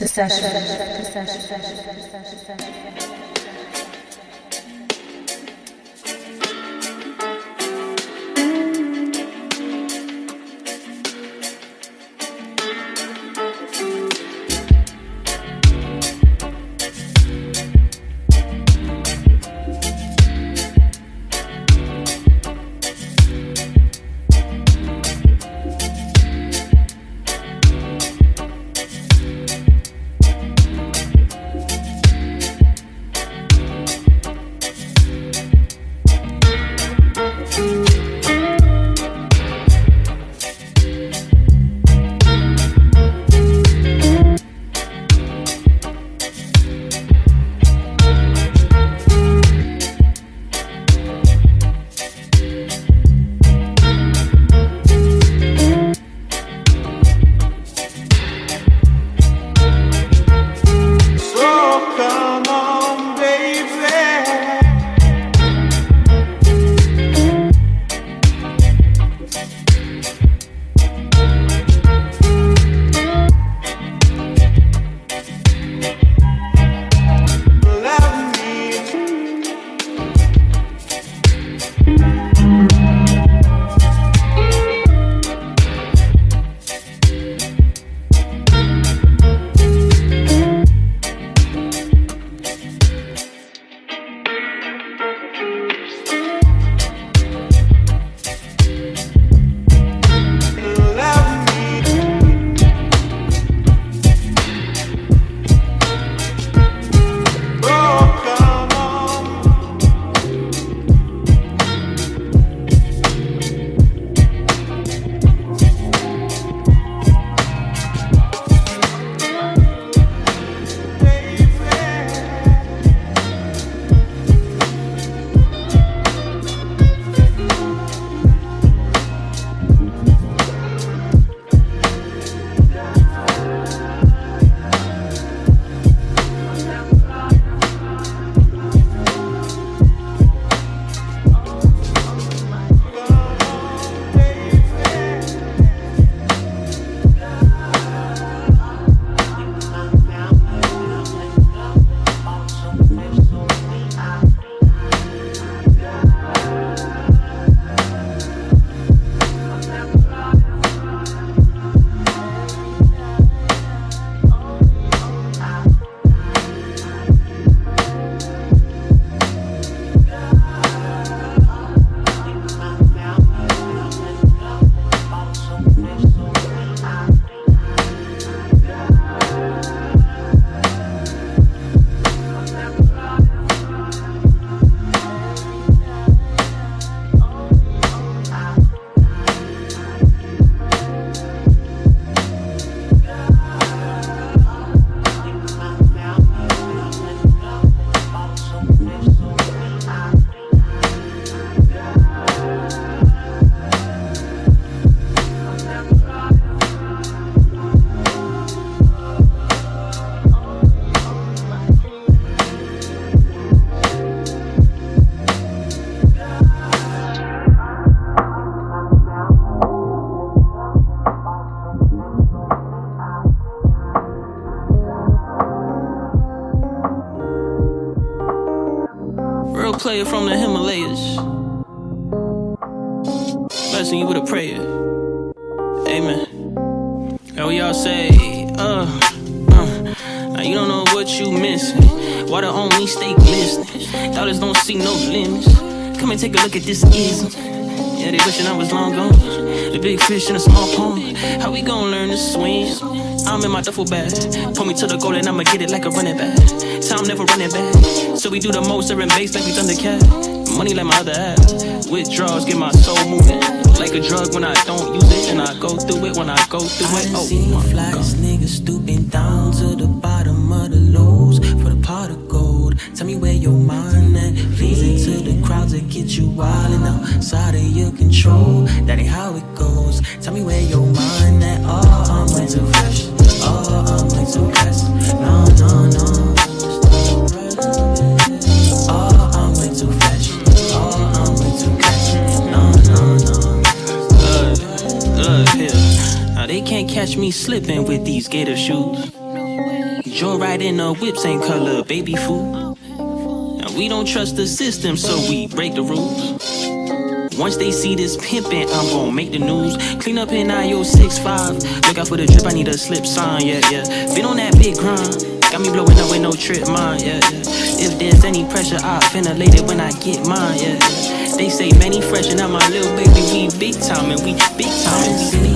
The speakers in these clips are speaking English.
The session. The session. The session. From the Himalayas. Blessing you with a prayer. Amen. And we all say, uh, uh, now you don't know what you missing. Why on only stay glistening. Dollars don't see no limits. Come and take a look at this ism. Yeah, they wishing I was long gone. The big fish in a small pond. How we gon' learn to swim? I'm in my duffel bag. Pull me to the goal and I'ma get it like a running back. Time never running back. So we do the most, in base like we Thundercat. Money like my other half. Withdrawals get my soul moving. Like a drug when I don't use it. And I go through it when I go through it. Oh, see my flyest niggas stooping down to the bottom of the lows for the pot of gold. Tell me where your mind at. Pleasing to the crowds that get you wildin' outside of your control. That ain't how it goes. Tell me where your mind at. Oh, I'm way too fresh. I'm way too. No, no, no. Oh, I'm way too fresh. Oh, I'm way too cash. No, no, no. Here. Now they can't catch me slipping with these gator shoes. Joyride in the whip, same color, baby food. And we don't trust the system, so we break the rules. Once they see this pimpin', I'm gon' make the news. Clean up in IO 65. Look out for the drip, I need a slip sign, yeah, yeah. Been on that big grind. Got me blowing up with no trip, mine, yeah, yeah. If there's any pressure, I'll ventilate it when I get mine, yeah, yeah. They say many fresh, and I'm my little baby, we big time, and we big time.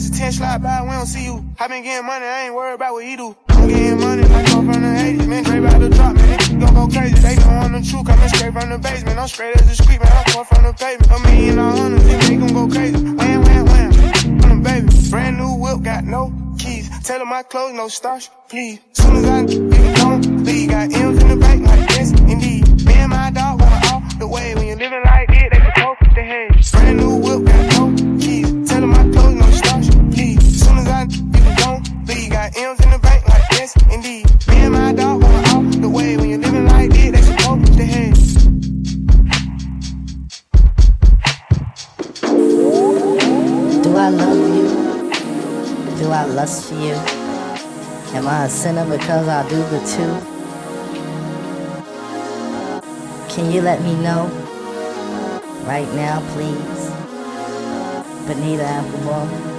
Visa. President's attention slide by, we don't see you. I been getting money, I ain't worried about what he do. I'm getting money like I'm from the 80s, man. Straight about to drop, man. Gon' go crazy. They don't want the truth, coming straight from the basement. I'm straight as a street, man. I'm coming from the pavement. A million all hundreds, they gon' go crazy. Wham, wham, wham. On the baby. Brand new whip, got no keys. Tell them my clothes, no starch, please. Soon as I you don't leave, got M's in the bank, like yes, indeed. Me and my dog went all the way. When you're living like it, they can go the head. Got M's in the bank, like indeed. Me and my dog all the way. When you're living like this, go the. Do I love you? Do I lust for you? Am I a sinner because I do the two? Can you let me know? Right now, please. Bonita Applebum.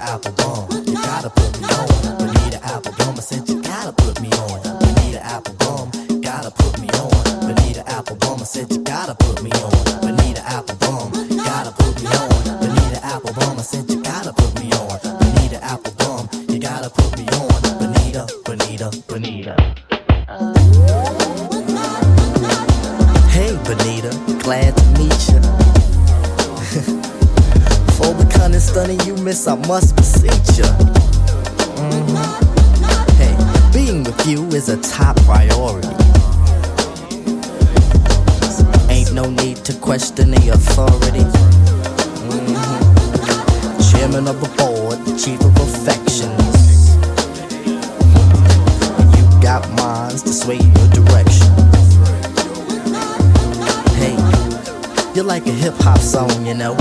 Bonita Applebum, you gotta put me on. Bonita Applebum, I said you gotta put me on. Bonita Applebum, gotta put me on. Bonita Applebum, I said you gotta put me on. Bonita Applebum, gotta put me on. Bonita Applebum, I said you gotta put me on. Bonita Applebum, you gotta put me on. Bonita, Bonita, Bonita. Hey, Bonita, glad stunning you miss, I must beseech you. Hey, being with you is a top priority. Ain't no need to question the authority. Mhm. Chairman of the board, the chief of affections. You got minds to sway your direction. Hey, you're like a hip hop song, you know.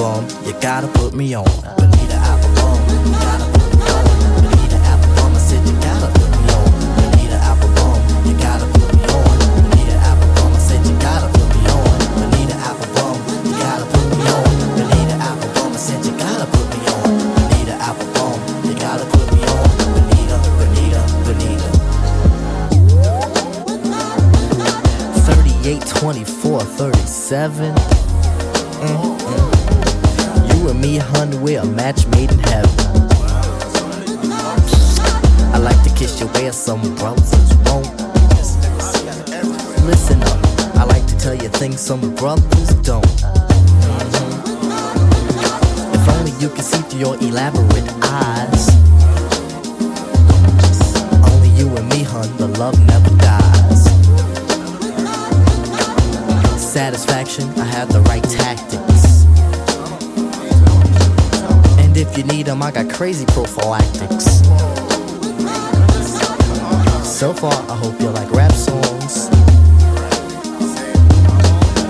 Applebum, you gotta put me on. Bonita Applebum, you gotta put me on. Bonita Applebum, I said you gotta put me on. Bonita Applebum, you gotta put me on. Bonita Applebum, I said you gotta put me on. Bonita Applebum, you gotta put me on. Bonita Applebum, I said you gotta put me on. Bonita Applebum, you gotta put me on. Bonita, Bonita, Bonita. 38, 24, 37. Hun, we're a match made in heaven. I like to kiss you where some brothers won't. Listen up, I like to tell you things some brothers don't. If only you could see through your elaborate eyes. Only you and me, hun, the love never dies. Satisfaction, I have the right tactics. If you need them, I got crazy prophylactics. So far, I hope you like rap songs.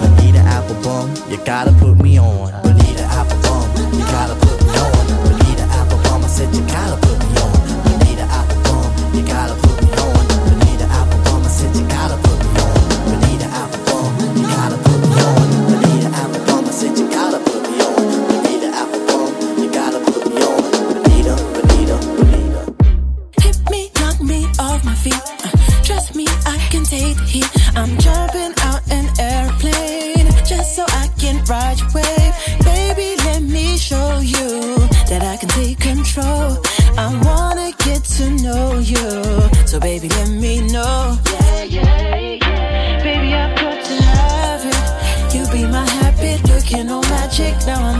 Bonita Applebum, you gotta put me on. heat. I'm jumping out an airplane just so I can ride your wave. Baby, let me show you that I can take control. I wanna get to know you, so baby, let me know. Yeah, yeah, yeah. Baby, I've got to have it. You be my habit, looking all magic. Now I'm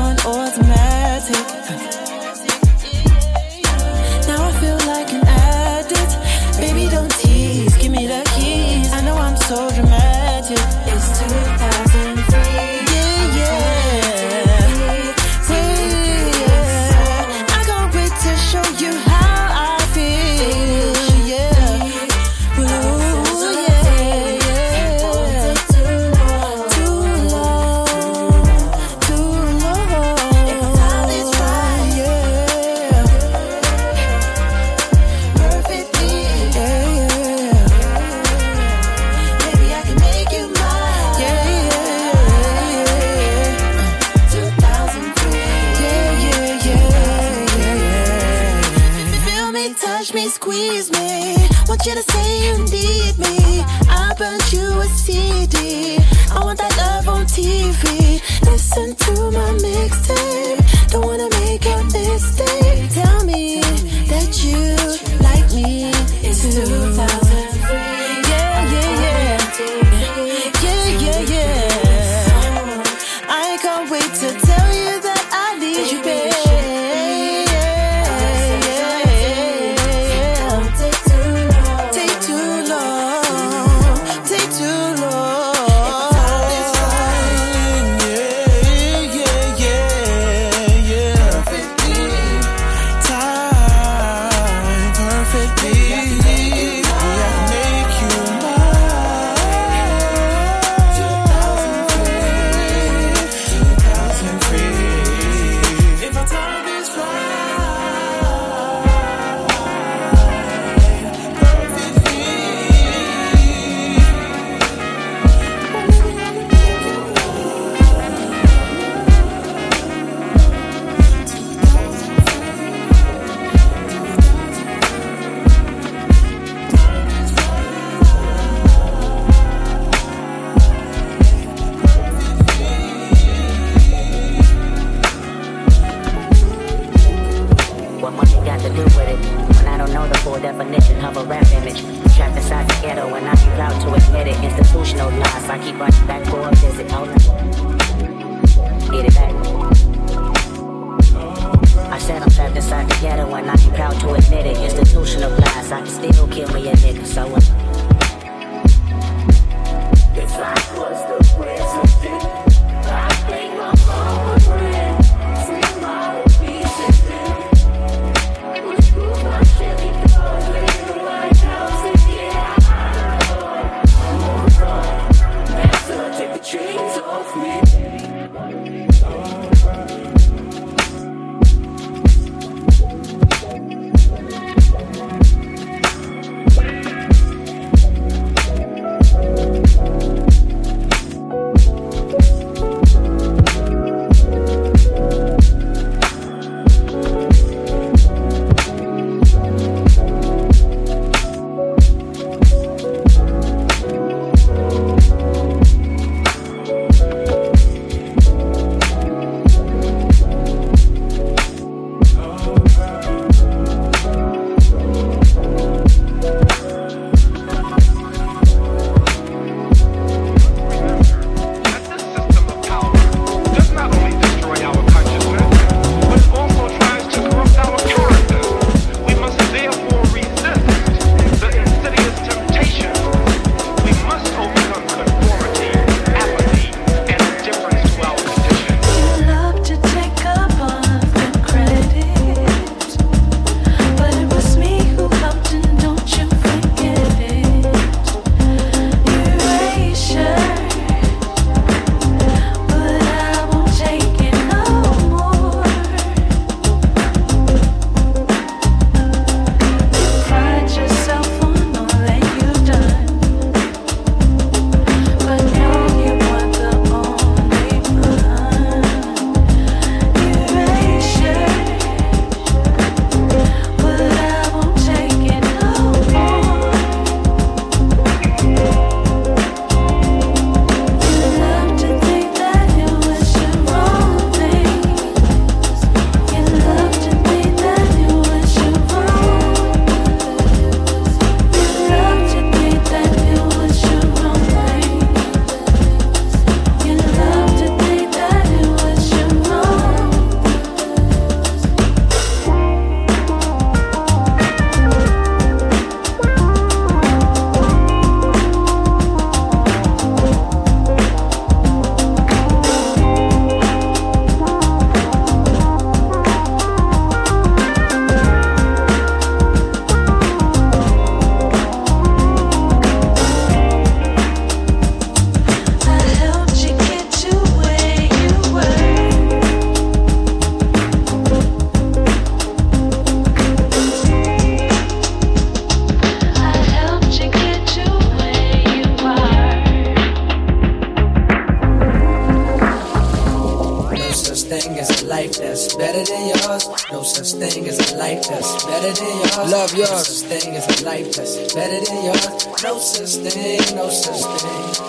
Love yours. Such thing as a life that's better than yours. No such thing, no such thing.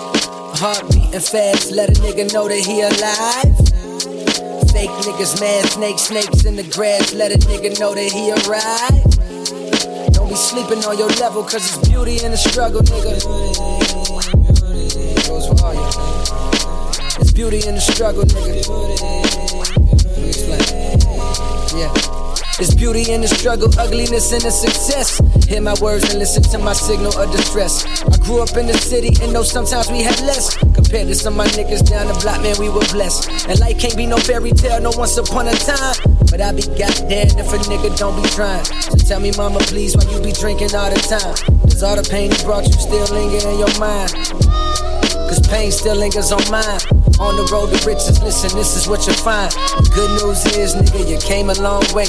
Heart beating fast, let a nigga know that he alive. Fake niggas, mad snakes, snakes in the grass, let a nigga know that he arrived. Don't be sleeping on your level, cause it's beauty in the struggle, nigga. It's beauty in the struggle, nigga. Yeah. There's beauty in the struggle, ugliness in the success. Hear my words and listen to my signal of distress. I grew up in the city and know sometimes we had less. Compared to some of my niggas down the block, man, we were blessed. And life can't be no fairy tale, no once upon a time. But I be goddamn if a nigga don't be trying. So tell me, mama, please, why you be drinking all the time? Does all the pain he brought you still linger in your mind? Cause pain still lingers on mine. On the road to riches, listen, this is what you find. The good news is, nigga, you came a long way.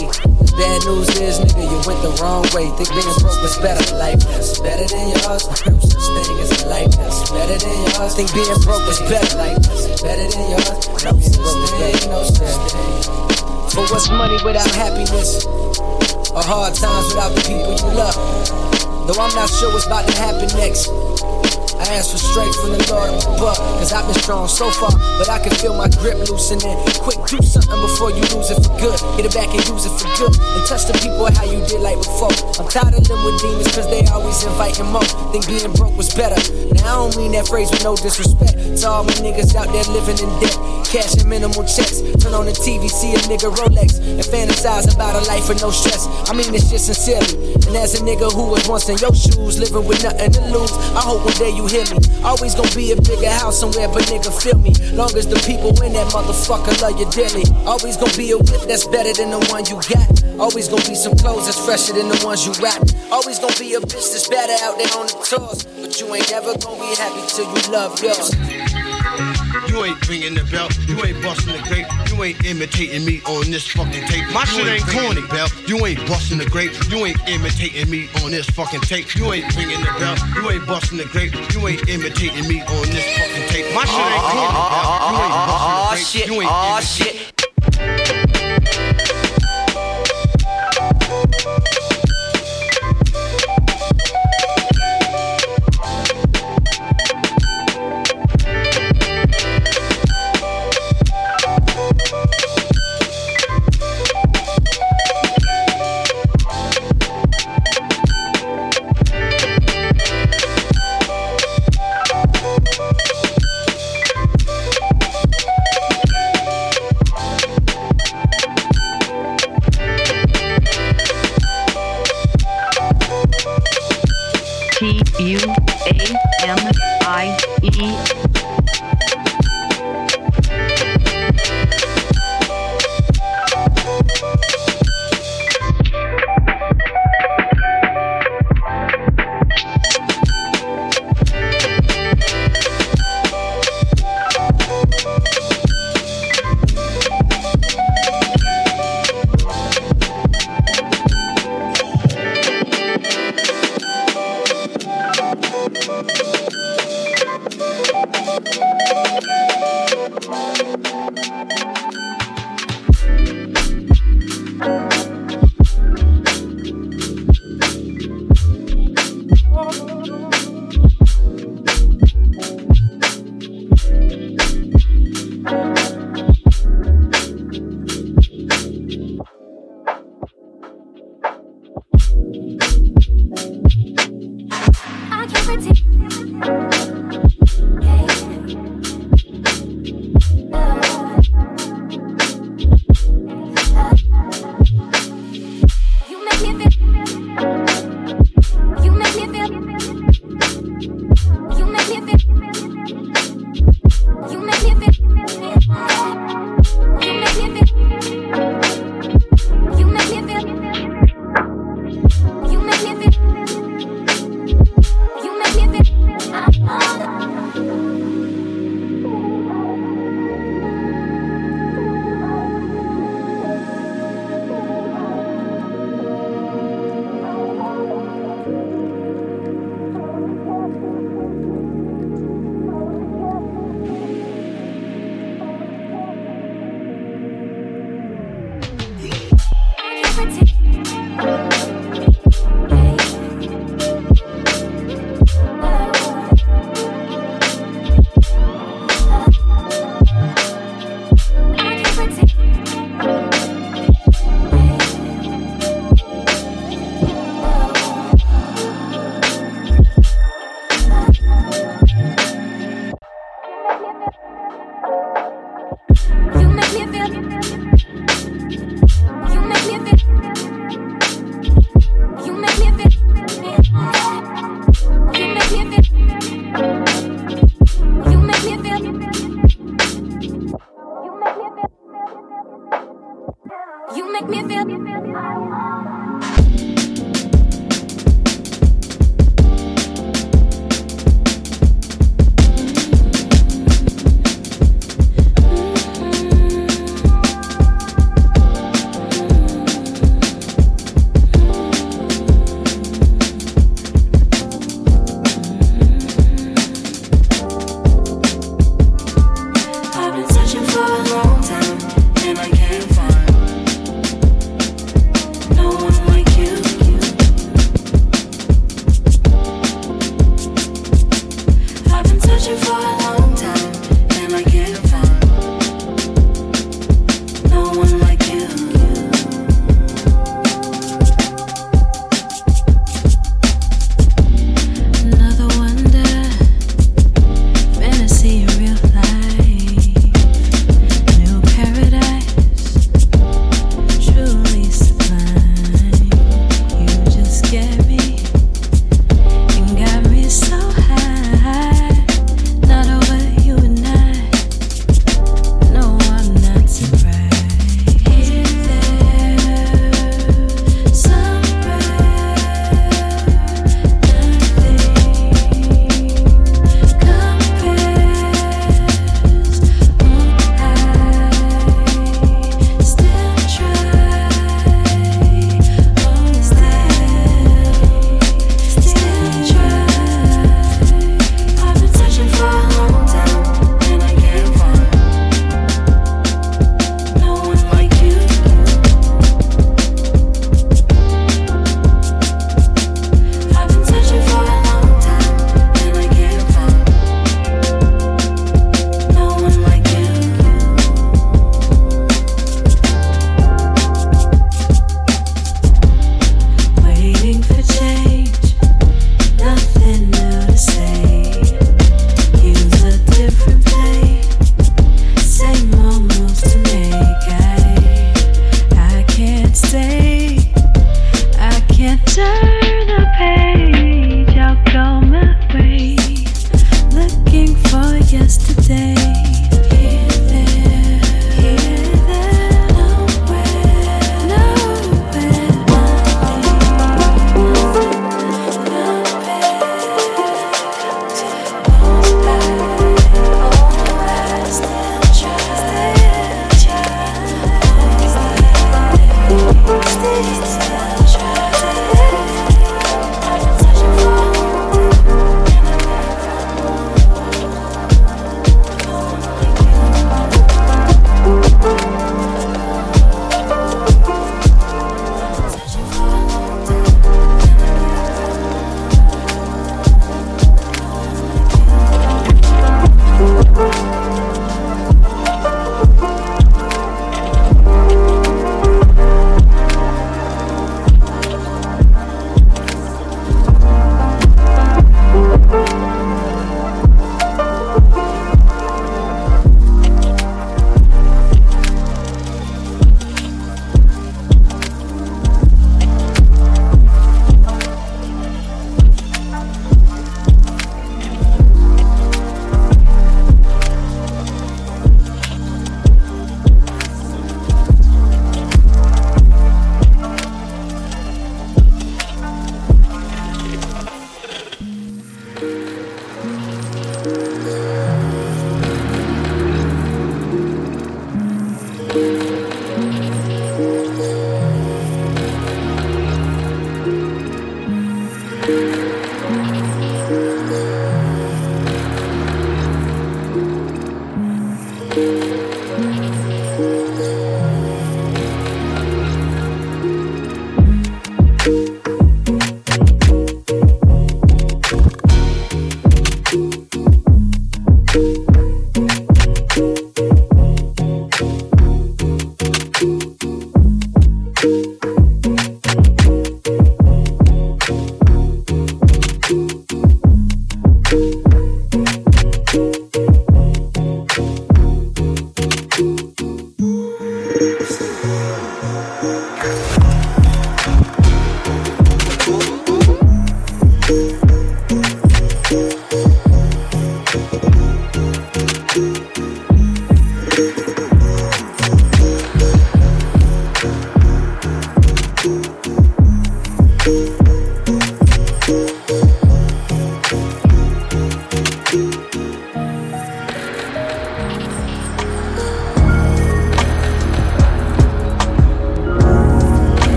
Bad news is, nigga, you went the wrong way. Think being broke was better. Life that's better than yours. Such thing life that's better than yours. Think being broke was better. Life that's better than yours. Such thing. For what's money without happiness? Or hard times without the people you love? Though I'm not sure what's about to happen next. I for strength from the Lord above, cause I've been strong so far, but I can feel my grip loosening. Quick, do something before you lose it for good. Get it back and use it for good. And touch the people how you did like before. I'm tired of them with demons, cause they always inviting more. Think being broke was better. Now I don't mean that phrase with no disrespect. To all my niggas out there living in debt, cashing minimal checks. Turn on the TV, see a nigga Rolex, and fantasize about a life with no stress. I mean this shit sincerely. And as a nigga who was once in your shoes, living with nothing to lose, I hope one day you hear me. Always gonna be a bigger house somewhere, but nigga, feel me. Long as the people in that motherfucker love you dearly. Always gonna be a whip that's better than the one you got. Always gonna be some clothes that's fresher than the ones you rock. Always gonna be a bitch that's better out there on the tours. But you ain't never gonna be happy till you love yours. You ain't ringing the bell, you ain't busting the grape, you ain't imitating me on this fucking tape. My shit ain't corny, bell. You ain't busting the grape, you ain't imitating me on this fucking tape. You ain't ringing the bell, you ain't busting the grape, you ain't imitating me on this fucking tape. My shit ain't corny, bell. You ain't busting the grape, you ain't imitating. T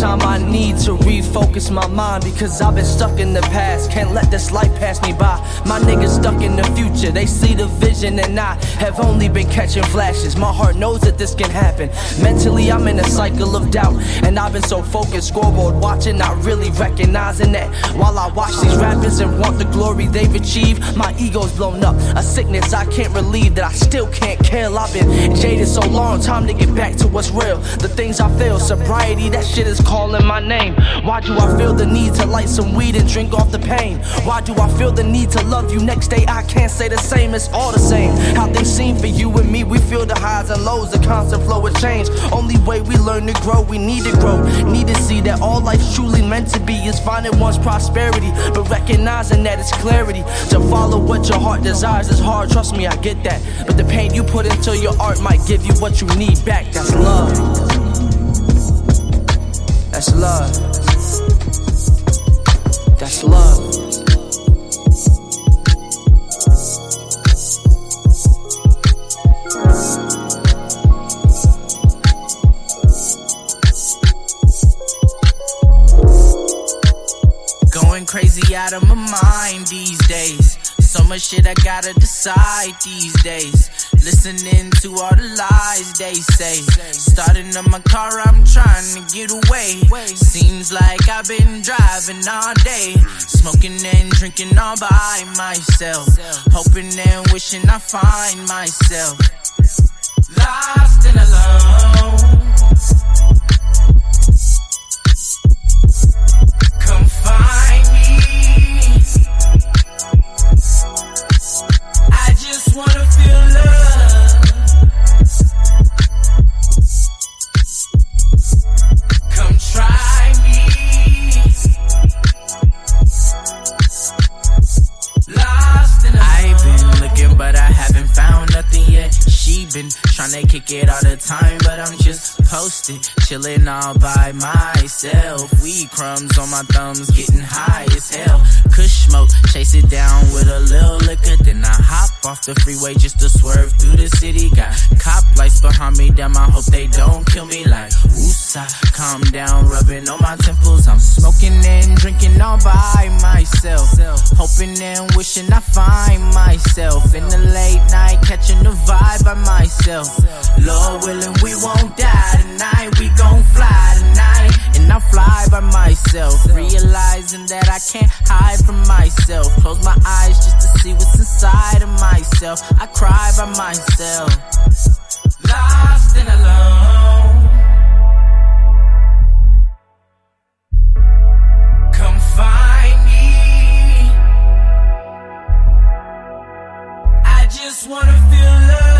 time I need to refocus my mind because I've been stuck in the past. Can't let this life pass me by. My niggas stuck in the future, they see the vision, and I have only been catching flashes. My heart knows that this can happen. Mentally, I'm in a cycle of doubt, and I've been so focused, scoreboard watching, not really recognizing that. While I watch these rappers and want the glory they've achieved, my ego's blown up. A sickness I can't relieve that I still can't kill. I've been jaded so long, time to get back to what's real. The things I feel, sobriety, that shit is calling my name. Why do I feel the need to light some weed and drink off the pain? Why do I feel the need to love you next day? I can't say the same, it's all the same. How things seem for you and me, we feel the highs and lows, the constant flow of change. Only way we learn to grow, we need to grow. Need to see that all life's truly meant to be is finding one's prosperity, but recognizing that it's clarity. To follow what your heart desires is hard, trust me, I get that. But the pain you put into your art might give you what you need back. That's love. That's love. That's love. Going crazy out of my mind these days. So much shit I gotta decide these days. Listening to all the lies they say. Starting up my car, I'm trying to get away. Seems like I've been driving all day. Smoking and drinking all by myself. Hoping and wishing I find myself. Lost and alone. Come find me. I just wanna feel love. Come try me. Lost in I've been looking, but I haven't found nothing yet. She been tryna kick it all the time, but I'm just posted, chilling all by myself. Weed crumbs on my thumbs, getting high as hell. Kush smoke, chase it down with a little liquor, then I hop off the freeway just to swerve through the city. Got cop lights behind me, damn, I hope they don't kill me like woosah. Calm down, rubbing on my temples. I'm smoking and drinking all by myself, hoping and wishing I find myself in the late night, catching the vibe by myself. Lord willing, we won't die tonight. We gon' fly tonight, and I fly by myself, realizing that I can't hide from myself. Close my eyes just to see what's inside of myself. I cry by myself, lost and alone. Come find me. I just wanna feel love.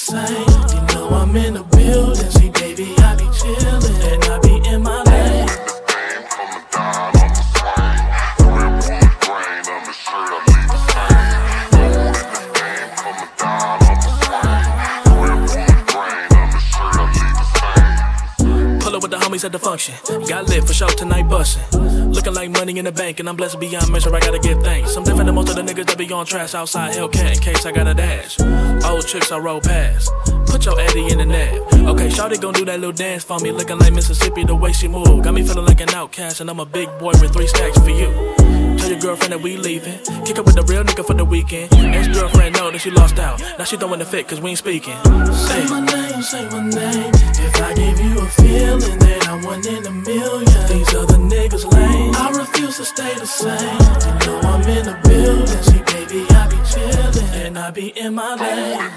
Same. You know I'm in the building. See, baby, I be chillin' and I be in my lane. Pull up with the homies at the function. Got lit for show tonight money in the bank, and I'm blessed beyond measure. I gotta give thanks. I'm different than most of the niggas that be on trash outside Hellcat in case I got a dash. Old tricks I roll past. Put your Eddie in the net. Okay, Shawty gon' do that little dance for me, looking like Mississippi the way she move. Got me feeling like an outcast, and I'm a big boy with three stacks for you. Tell your girlfriend that we leaving. Kick up with the real nigga for the weekend. Ex girlfriend know that she lost out. Now she throwing the fit cause we ain't speaking. Say my name, say my name. If I give you a feeling, then I'm one in a million. These other niggas lame. I refuse to stay the same. You know I'm in the building. See, baby, I be chillin' and I be in my lane.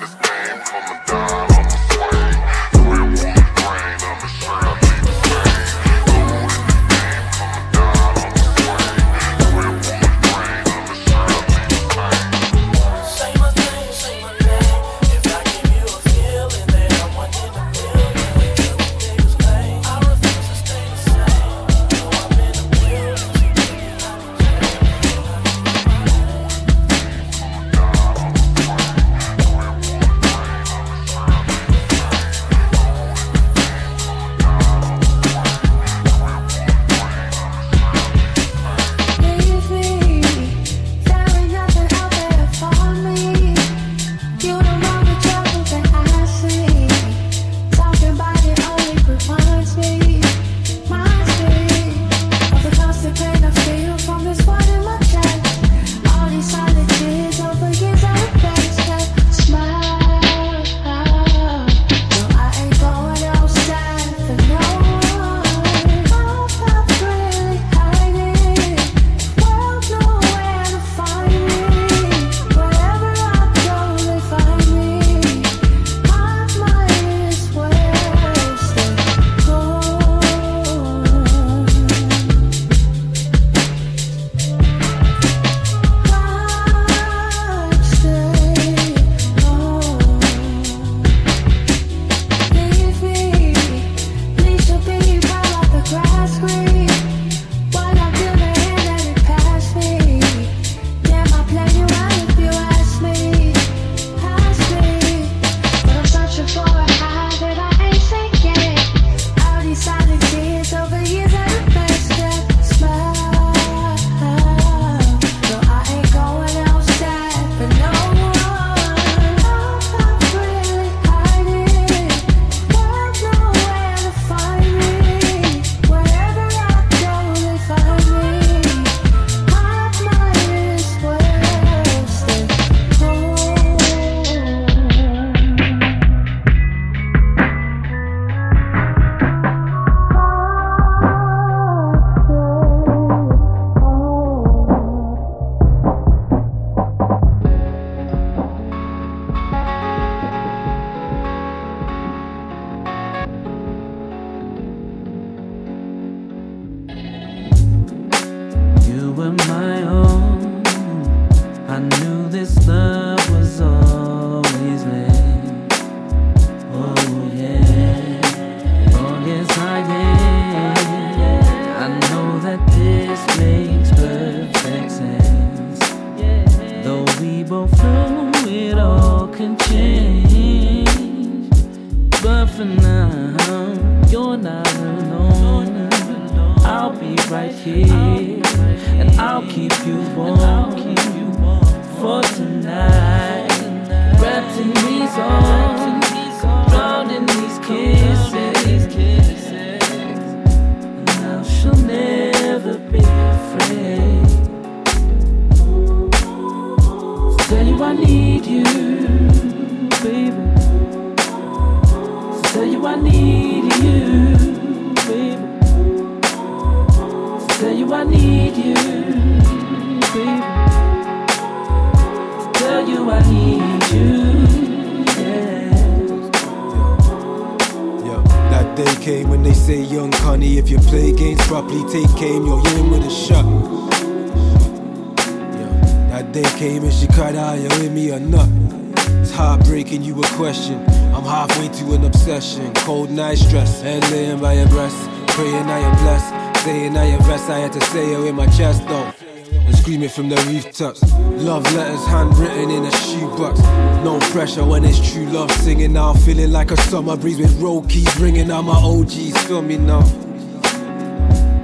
from the rooftops. Love letters handwritten in a shoebox. No pressure when it's true love singing now. Feeling like a summer breeze with roll keys ringing out. My OGs filming now.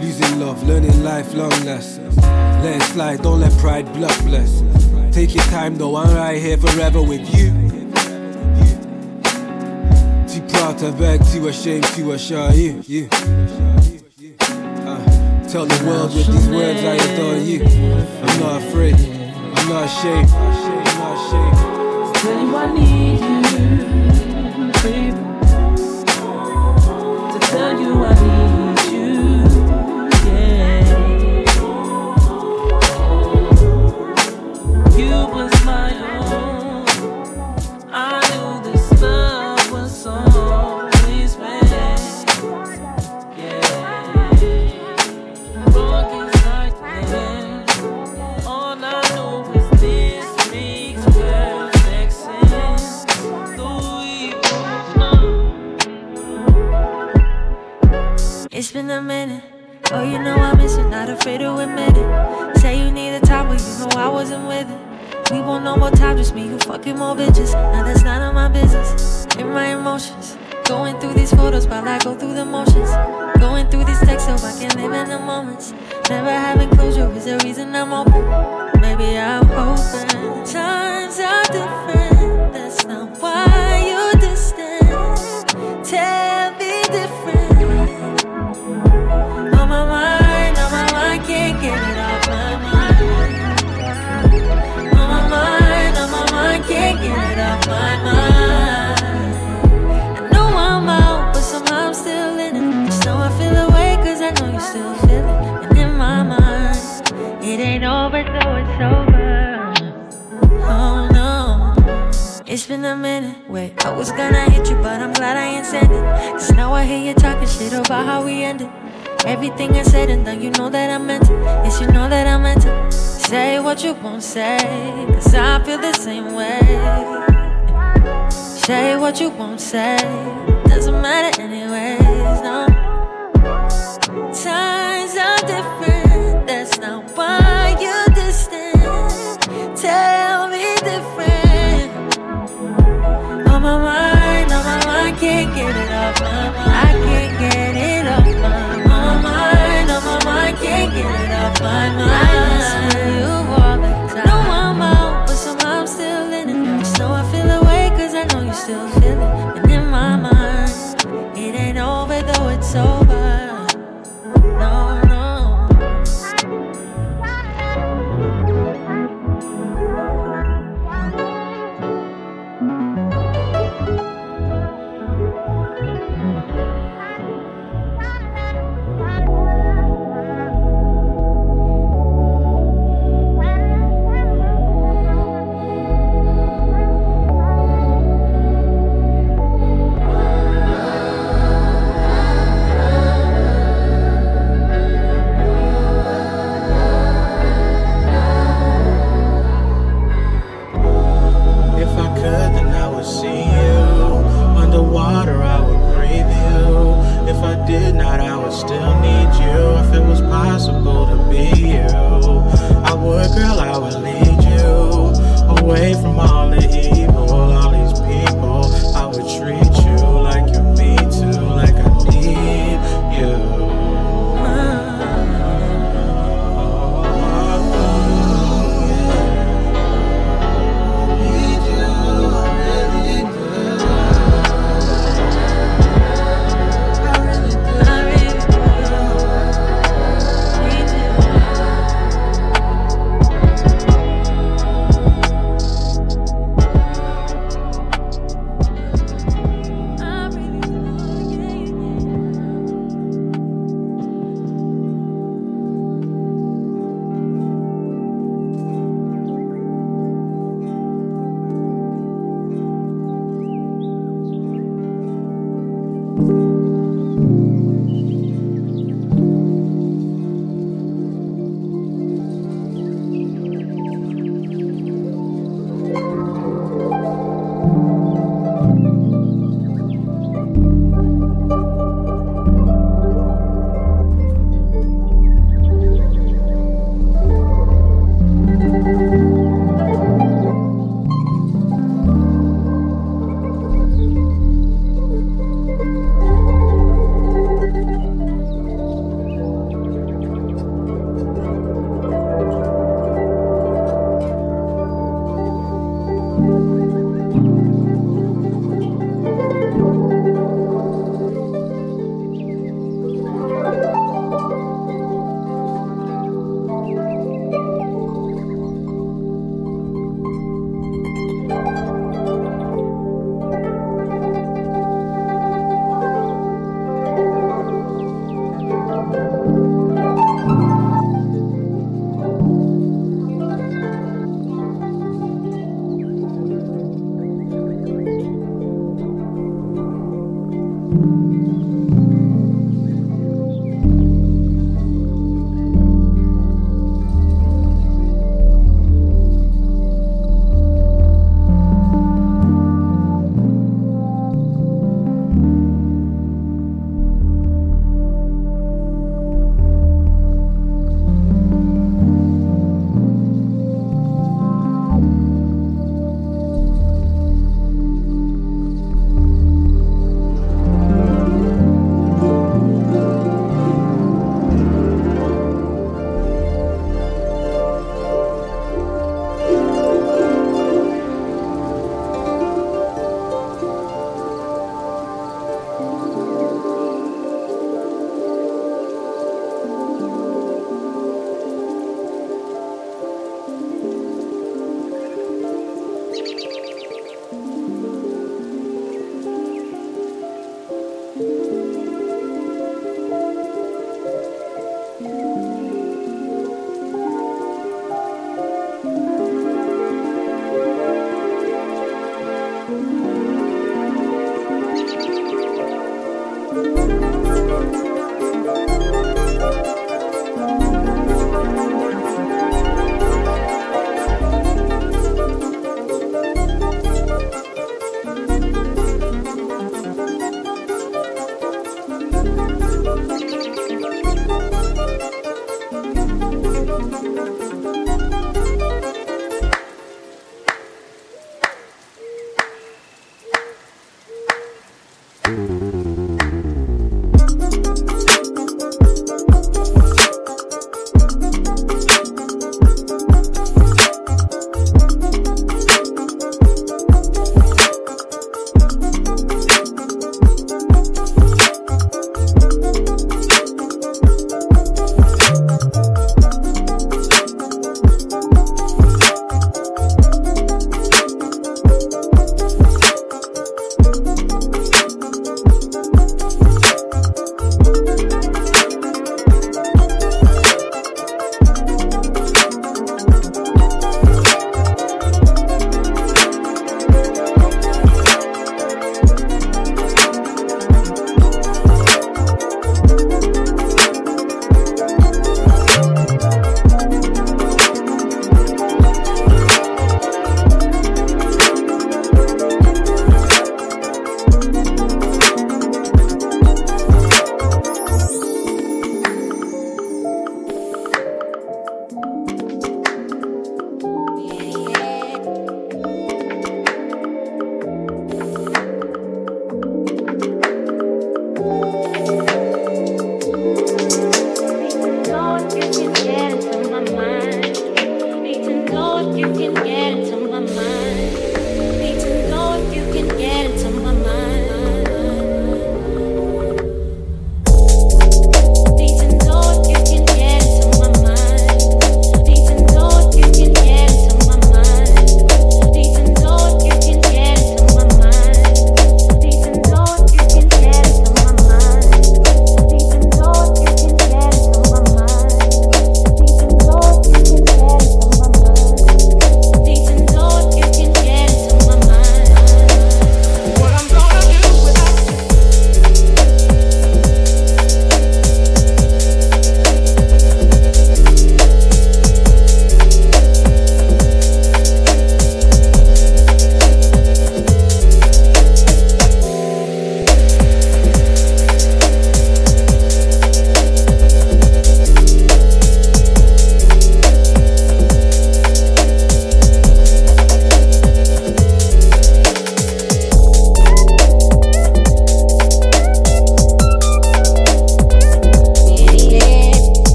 Losing love, learning lifelong lessons. Let it slide, don't let pride block bless. Take your time though, I'm right here forever with you. Too proud to beg, too ashamed to assure you. you. Tell the world with these words I adore you. I'm not afraid. I'm not ashamed. I'm not ashamed. Still, I need you, baby, to tell you I need you.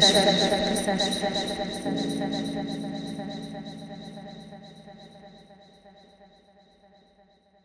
Session.